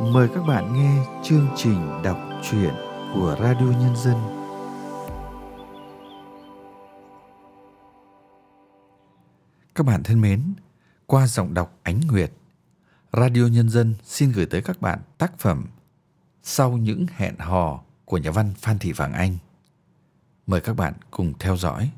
mời các bạn nghe chương trình đọc truyện của Radio Nhân dân. Các bạn thân mến, qua giọng đọc Ánh Nguyệt, Radio Nhân dân xin gửi tới các bạn tác phẩm Sau những hẹn hò của nhà văn Phan Thị Vàng Anh. Mời các bạn cùng theo dõi.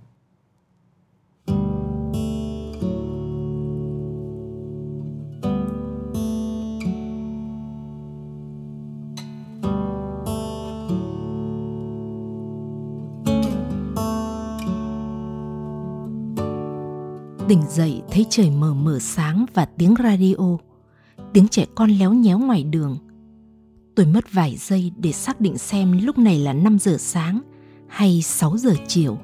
Tỉnh dậy thấy trời mờ mờ sáng và tiếng radio, tiếng trẻ con léo nhéo ngoài đường. Tôi mất vài giây để xác định xem lúc này là 5 giờ sáng hay 6 giờ chiều.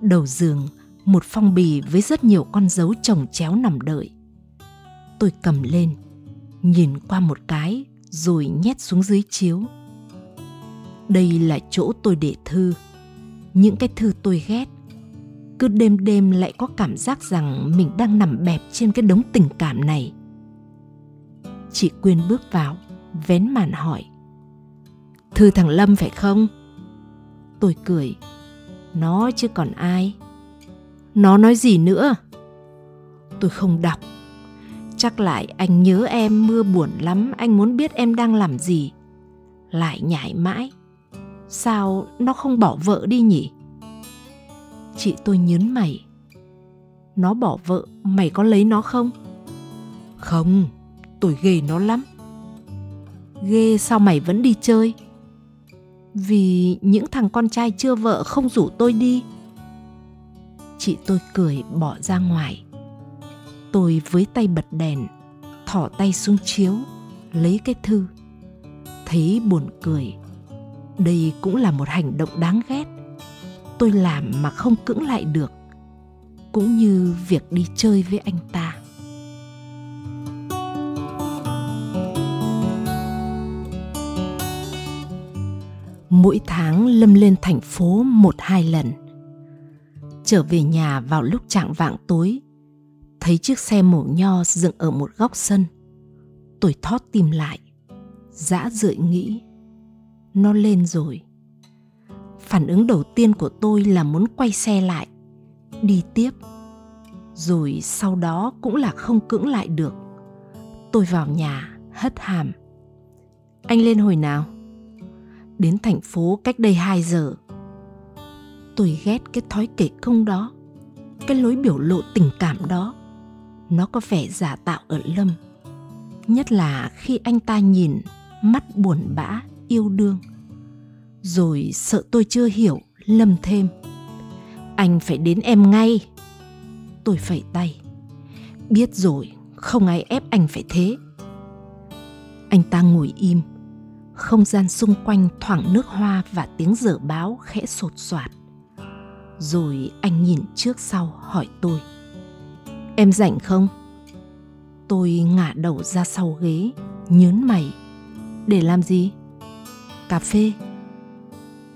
Đầu giường, một phong bì với rất nhiều con dấu chồng chéo nằm đợi. Tôi cầm lên, nhìn qua một cái rồi nhét xuống dưới chiếu. Đây là chỗ tôi để thư. Những cái thư tôi ghét cứ đêm đêm lại có cảm giác rằng mình đang nằm bẹp trên cái đống tình cảm này. Chị quyên bước vào, vén màn hỏi, thư thằng lâm phải không? Tôi cười, nó chứ còn ai. Nó nói gì nữa? Tôi không đọc. Chắc lại anh nhớ em mưa buồn lắm, anh muốn biết em đang làm gì. Lại nhảy mãi, sao nó không bỏ vợ đi nhỉ? Chị tôi nhớn mày. Nó bỏ vợ, mày có lấy nó không? Không, tôi ghê nó lắm. Ghê sao mày vẫn đi chơi? Vì những thằng con trai chưa vợ không rủ tôi đi. Chị tôi cười bỏ ra ngoài. Tôi với tay bật đèn, thỏ tay xuống chiếu, lấy cái thư. Thấy buồn cười. Đây cũng là một hành động đáng ghét tôi làm mà không cưỡng lại được, cũng như việc đi chơi với anh ta. Mỗi tháng lâm lên thành phố một hai lần. Trở về nhà vào lúc trạng vạng tối, thấy chiếc xe mổ nho dựng ở một góc sân. Tôi thót tim lại, dã rượi nghĩ, nó lên rồi phản ứng đầu tiên của tôi là muốn quay xe lại, đi tiếp. Rồi sau đó cũng là không cưỡng lại được. Tôi vào nhà, hất hàm. Anh lên hồi nào? Đến thành phố cách đây 2 giờ. Tôi ghét cái thói kể công đó, cái lối biểu lộ tình cảm đó. Nó có vẻ giả tạo ở lâm, nhất là khi anh ta nhìn, mắt buồn bã, yêu đương rồi sợ tôi chưa hiểu lâm thêm. Anh phải đến em ngay. Tôi phẩy tay. Biết rồi, không ai ép anh phải thế. Anh ta ngồi im. Không gian xung quanh thoảng nước hoa và tiếng dở báo khẽ sột soạt. Rồi anh nhìn trước sau hỏi tôi. Em rảnh không? Tôi ngả đầu ra sau ghế, nhớn mày. Để làm gì? Cà phê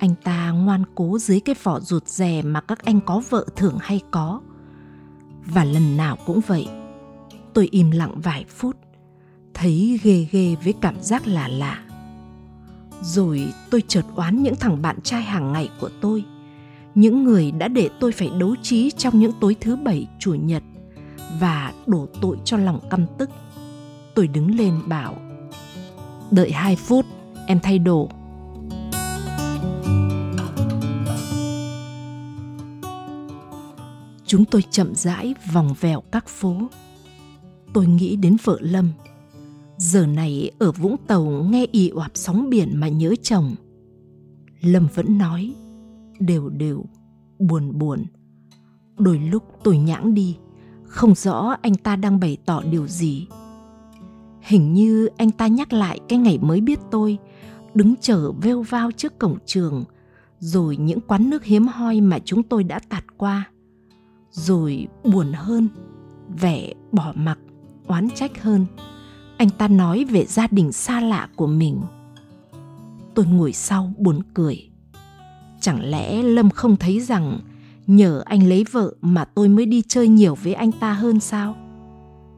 anh ta ngoan cố dưới cái vỏ rụt rè mà các anh có vợ thường hay có. Và lần nào cũng vậy, tôi im lặng vài phút, thấy ghê ghê với cảm giác lạ lạ. Rồi tôi chợt oán những thằng bạn trai hàng ngày của tôi, những người đã để tôi phải đấu trí trong những tối thứ bảy, chủ nhật, và đổ tội cho lòng căm tức. Tôi đứng lên bảo, đợi hai phút, em thay đồ. Chúng tôi chậm rãi vòng vèo các phố. Tôi nghĩ đến vợ lâm. Giờ này ở vũng tàu nghe ì oạp sóng biển mà nhớ chồng. Lâm vẫn nói, đều đều, buồn buồn. Đôi lúc tôi nhãng đi, không rõ anh ta đang bày tỏ điều gì. Hình như anh ta nhắc lại cái ngày mới biết tôi, đứng chờ vêu vao trước cổng trường, rồi những quán nước hiếm hoi mà chúng tôi đã tạt qua rồi buồn hơn, vẻ bỏ mặc, oán trách hơn. Anh ta nói về gia đình xa lạ của mình. Tôi ngồi sau buồn cười. Chẳng lẽ lâm không thấy rằng nhờ anh lấy vợ mà tôi mới đi chơi nhiều với anh ta hơn sao?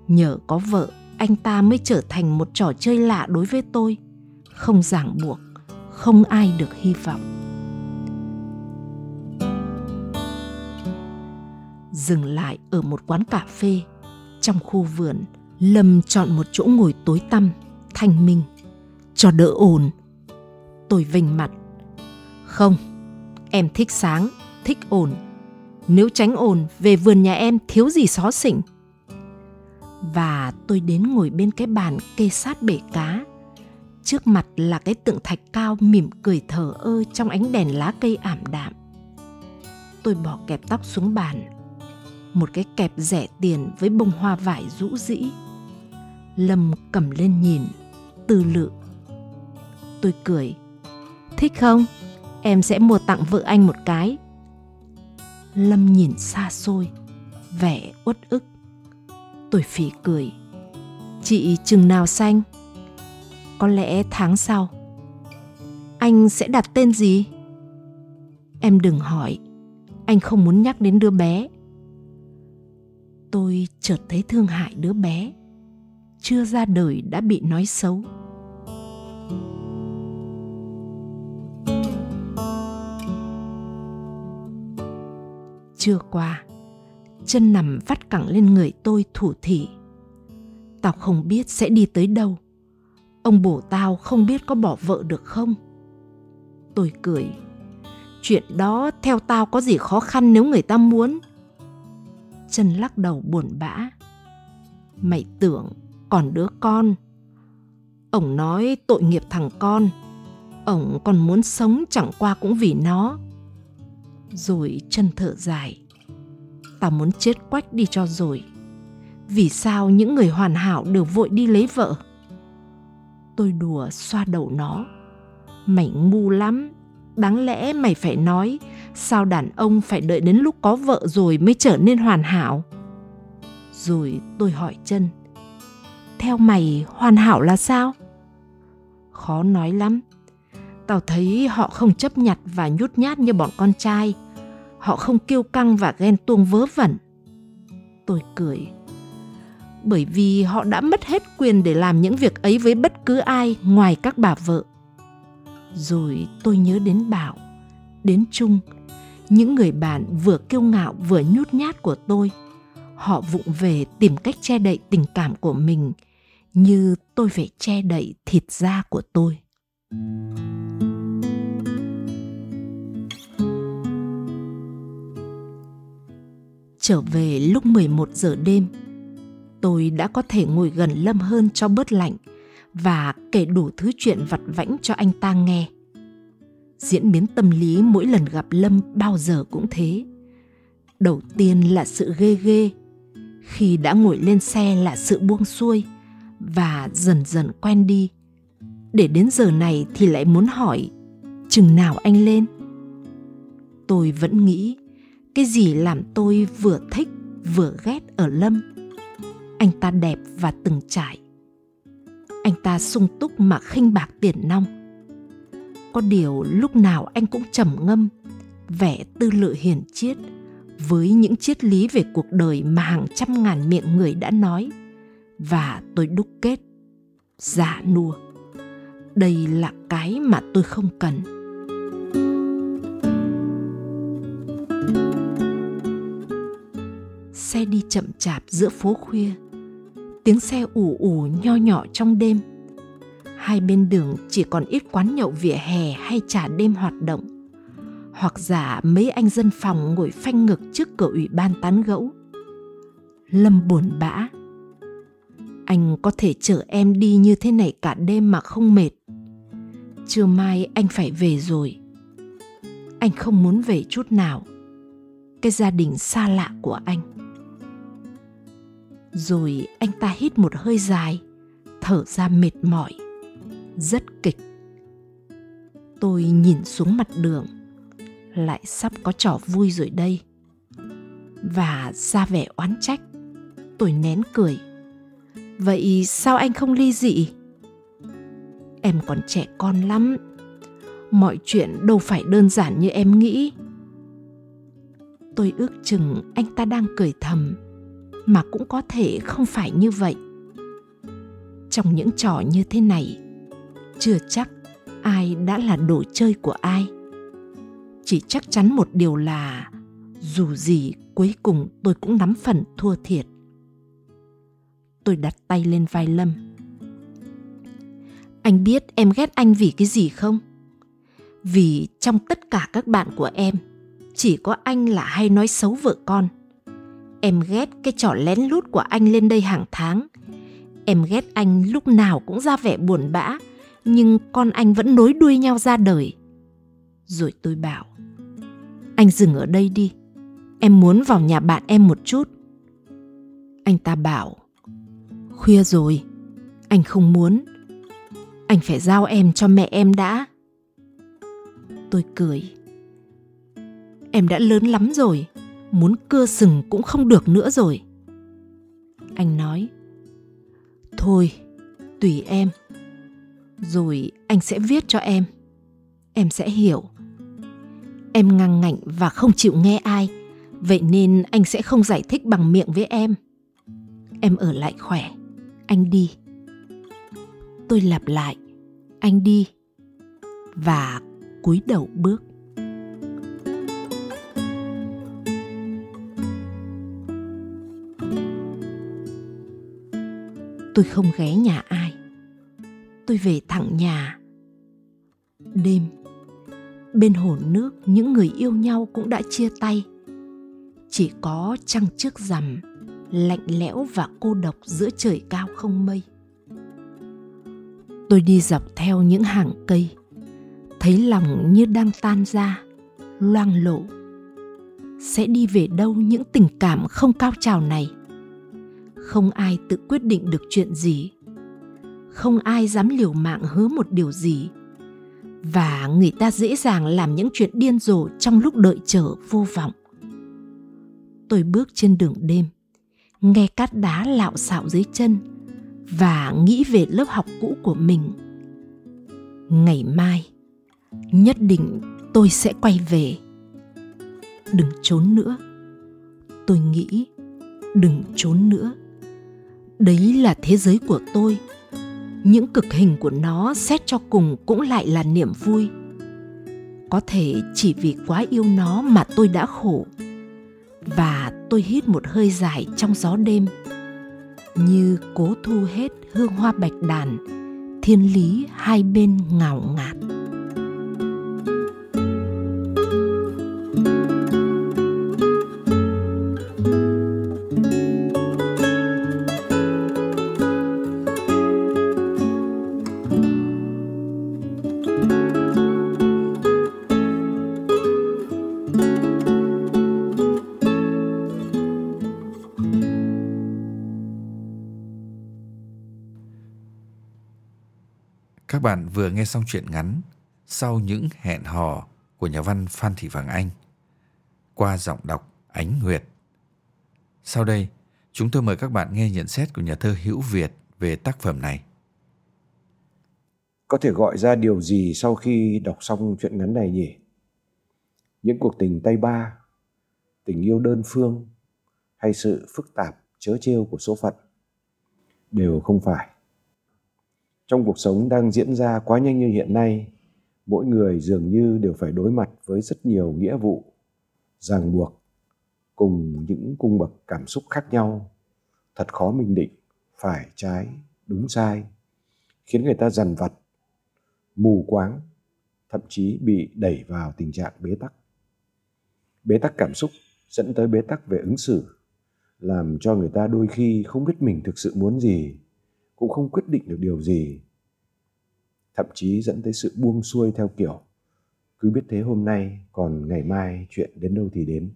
Nhờ có vợ, anh ta mới trở thành một trò chơi lạ đối với tôi. Không ràng buộc, không ai được hy vọng. Dừng lại ở một quán cà phê. Trong khu vườn, lâm chọn một chỗ ngồi tối tăm, thanh minh. Cho đỡ ồn. Tôi vinh mặt. Không, em thích sáng, thích ồn. Nếu tránh ồn, về vườn nhà em thiếu gì xó xỉnh. Và tôi đến ngồi bên cái bàn kê sát bể cá. Trước mặt là cái tượng thạch cao mỉm cười thở ơ trong ánh đèn lá cây ảm đạm. Tôi bỏ kẹp tóc xuống bàn một cái kẹp rẻ tiền với bông hoa vải rũ rĩ. Lâm cầm lên nhìn, tư lự. Tôi cười. Thích không? Em sẽ mua tặng vợ anh một cái. Lâm nhìn xa xôi, vẻ uất ức. Tôi phỉ cười. Chị chừng nào xanh? Có lẽ tháng sau. Anh sẽ đặt tên gì? Em đừng hỏi. Anh không muốn nhắc đến đứa bé tôi chợt thấy thương hại đứa bé. Chưa ra đời đã bị nói xấu. Chưa qua, chân nằm vắt cẳng lên người tôi thủ thỉ. Tao không biết sẽ đi tới đâu. Ông bổ tao không biết có bỏ vợ được không? Tôi cười. Chuyện đó theo tao có gì khó khăn nếu người ta muốn? Chân lắc đầu buồn bã. Mày tưởng còn đứa con. Ổng nói tội nghiệp thằng con. Ổng còn muốn sống chẳng qua cũng vì nó. Rồi chân thở dài. Tao muốn chết quách đi cho rồi. Vì sao những người hoàn hảo đều vội đi lấy vợ? Tôi đùa xoa đầu nó. Mày ngu lắm. Đáng lẽ mày phải nói sao đàn ông phải đợi đến lúc có vợ rồi mới trở nên hoàn hảo? Rồi tôi hỏi chân. Theo mày, hoàn hảo là sao? Khó nói lắm. Tao thấy họ không chấp nhặt và nhút nhát như bọn con trai. Họ không kiêu căng và ghen tuông vớ vẩn. Tôi cười. Bởi vì họ đã mất hết quyền để làm những việc ấy với bất cứ ai ngoài các bà vợ. Rồi tôi nhớ đến bảo, đến trung những người bạn vừa kiêu ngạo vừa nhút nhát của tôi họ vụng về tìm cách che đậy tình cảm của mình, như tôi phải che đậy thịt da của tôi trở về lúc 11 giờ đêm, tôi đã có thể ngồi gần Lâm hơn cho bớt lạnh và kể đủ thứ chuyện vặt vãnh cho anh ta nghe. Diễn biến tâm lý mỗi lần gặp Lâm bao giờ cũng thế. Đầu tiên là sự ghê ghê, khi đã ngồi lên xe là sự buông xuôi và dần dần quen đi. Để đến giờ này thì lại muốn hỏi, chừng nào anh lên? Tôi vẫn nghĩ cái gì làm tôi vừa thích vừa ghét ở Lâm anh ta đẹp và từng trải anh ta sung túc mà khinh bạc tiền nong có điều lúc nào anh cũng trầm ngâm, vẻ tư lự hiền triết với những triết lý về cuộc đời mà hàng trăm ngàn miệng người đã nói, và tôi đúc kết giả nua. Đây là cái mà tôi không cần. Xe đi chậm chạp giữa phố khuya. Tiếng xe ù ù nho nhỏ trong đêm hai bên đường chỉ còn ít quán nhậu vỉa hè hay trà đêm hoạt động. Hoặc giả mấy anh dân phòng ngồi phanh ngực trước cửa ủy ban tán gẫu. Lâm buồn bã. Anh có thể chở em đi như thế này cả đêm mà không mệt. Trưa mai anh phải về rồi. Anh không muốn về chút nào. Cái gia đình xa lạ của anh. Rồi anh ta hít một hơi dài, thở ra mệt mỏi rất kịch. Tôi nhìn xuống mặt đường, lại sắp có trò vui rồi đây. Và ra vẻ oán trách, tôi nén cười. Vậy sao anh không ly dị? Em còn trẻ con lắm, mọi chuyện đâu phải đơn giản như em nghĩ. Tôi ước chừng anh ta đang cười thầm, mà cũng có thể không phải như vậy. Trong những trò như thế này chưa chắc ai đã là đồ chơi của ai. Chỉ chắc chắn một điều là dù gì cuối cùng tôi cũng nắm phần thua thiệt. Tôi đặt tay lên vai lâm. Anh biết em ghét anh vì cái gì không? Vì trong tất cả các bạn của em, chỉ có anh là hay nói xấu vợ con. Em ghét cái trò lén lút của anh lên đây hàng tháng. Em ghét anh lúc nào cũng ra vẻ buồn bã nhưng con anh vẫn nối đuôi nhau ra đời. Rồi tôi bảo, anh dừng ở đây đi, em muốn vào nhà bạn em một chút. Anh ta bảo, khuya rồi, anh không muốn, anh phải giao em cho mẹ em đã. Tôi cười, em đã lớn lắm rồi, muốn cưa sừng cũng không được nữa rồi. Anh nói, thôi, tùy em rồi anh sẽ viết cho em. Em sẽ hiểu. Em ngang ngạnh và không chịu nghe ai. Vậy nên anh sẽ không giải thích bằng miệng với em. Em ở lại khỏe. Anh đi. Tôi lặp lại. Anh đi. Và cúi đầu bước. Tôi không ghé nhà ai tôi về thẳng nhà. Đêm, bên hồ nước những người yêu nhau cũng đã chia tay. Chỉ có trăng trước rằm, lạnh lẽo và cô độc giữa trời cao không mây. Tôi đi dọc theo những hàng cây, thấy lòng như đang tan ra, loang lộ sẽ đi về đâu những tình cảm không cao trào này? Không ai tự quyết định được chuyện gì không ai dám liều mạng hứa một điều gì. Và người ta dễ dàng làm những chuyện điên rồ trong lúc đợi chờ vô vọng. Tôi bước trên đường đêm, nghe cát đá lạo xạo dưới chân và nghĩ về lớp học cũ của mình. Ngày mai, nhất định tôi sẽ quay về. Đừng trốn nữa. Tôi nghĩ đừng trốn nữa. Đấy là thế giới của tôi những cực hình của nó xét cho cùng cũng lại là niềm vui. Có thể chỉ vì quá yêu nó mà tôi đã khổ. Và tôi hít một hơi dài trong gió đêm. Như cố thu hết hương hoa bạch đàn, thiên lý hai bên ngào ngạt. Các bạn vừa nghe xong truyện ngắn Sau những hẹn hò của nhà văn Phan Thị Vàng Anh qua giọng đọc Ánh Nguyệt. Sau đây, chúng tôi mời các bạn nghe nhận xét của nhà thơ Hữu Việt về tác phẩm này. Có thể gọi ra điều gì sau khi đọc xong truyện ngắn này nhỉ? Những cuộc tình tay ba, tình yêu đơn phương hay sự phức tạp chớ trêu của số phận đều không phải trong cuộc sống đang diễn ra quá nhanh như hiện nay, mỗi người dường như đều phải đối mặt với rất nhiều nghĩa vụ, ràng buộc cùng những cung bậc cảm xúc khác nhau. Thật khó minh định phải trái đúng sai, khiến người ta dằn vặt, mù quáng, thậm chí bị đẩy vào tình trạng bế tắc. Bế tắc cảm xúc dẫn tới bế tắc về ứng xử, làm cho người ta đôi khi không biết mình thực sự muốn gì cũng không quyết định được điều gì. Thậm chí dẫn tới sự buông xuôi theo kiểu, cứ biết thế hôm nay, còn ngày mai chuyện đến đâu thì đến.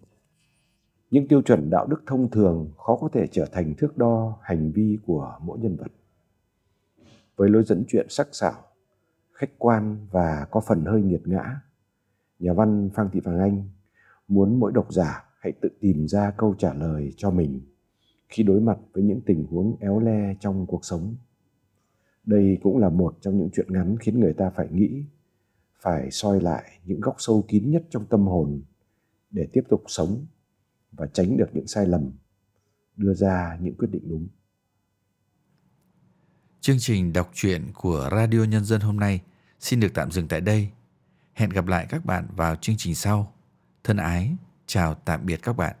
Những tiêu chuẩn đạo đức thông thường khó có thể trở thành thước đo hành vi của mỗi nhân vật. Với lối dẫn chuyện sắc sảo, khách quan và có phần hơi nghiệt ngã, nhà văn phan thị vàng anh muốn mỗi độc giả hãy tự tìm ra câu trả lời cho mình khi đối mặt với những tình huống éo le trong cuộc sống đây cũng là một trong những chuyện ngắn khiến người ta phải nghĩ phải soi lại những góc sâu kín nhất trong tâm hồn để tiếp tục sống và tránh được những sai lầm đưa ra những quyết định đúng Chương trình đọc truyện của Radio Nhân dân hôm nay xin được tạm dừng tại đây. Hẹn gặp lại các bạn vào chương trình sau. Thân ái, chào tạm biệt các bạn.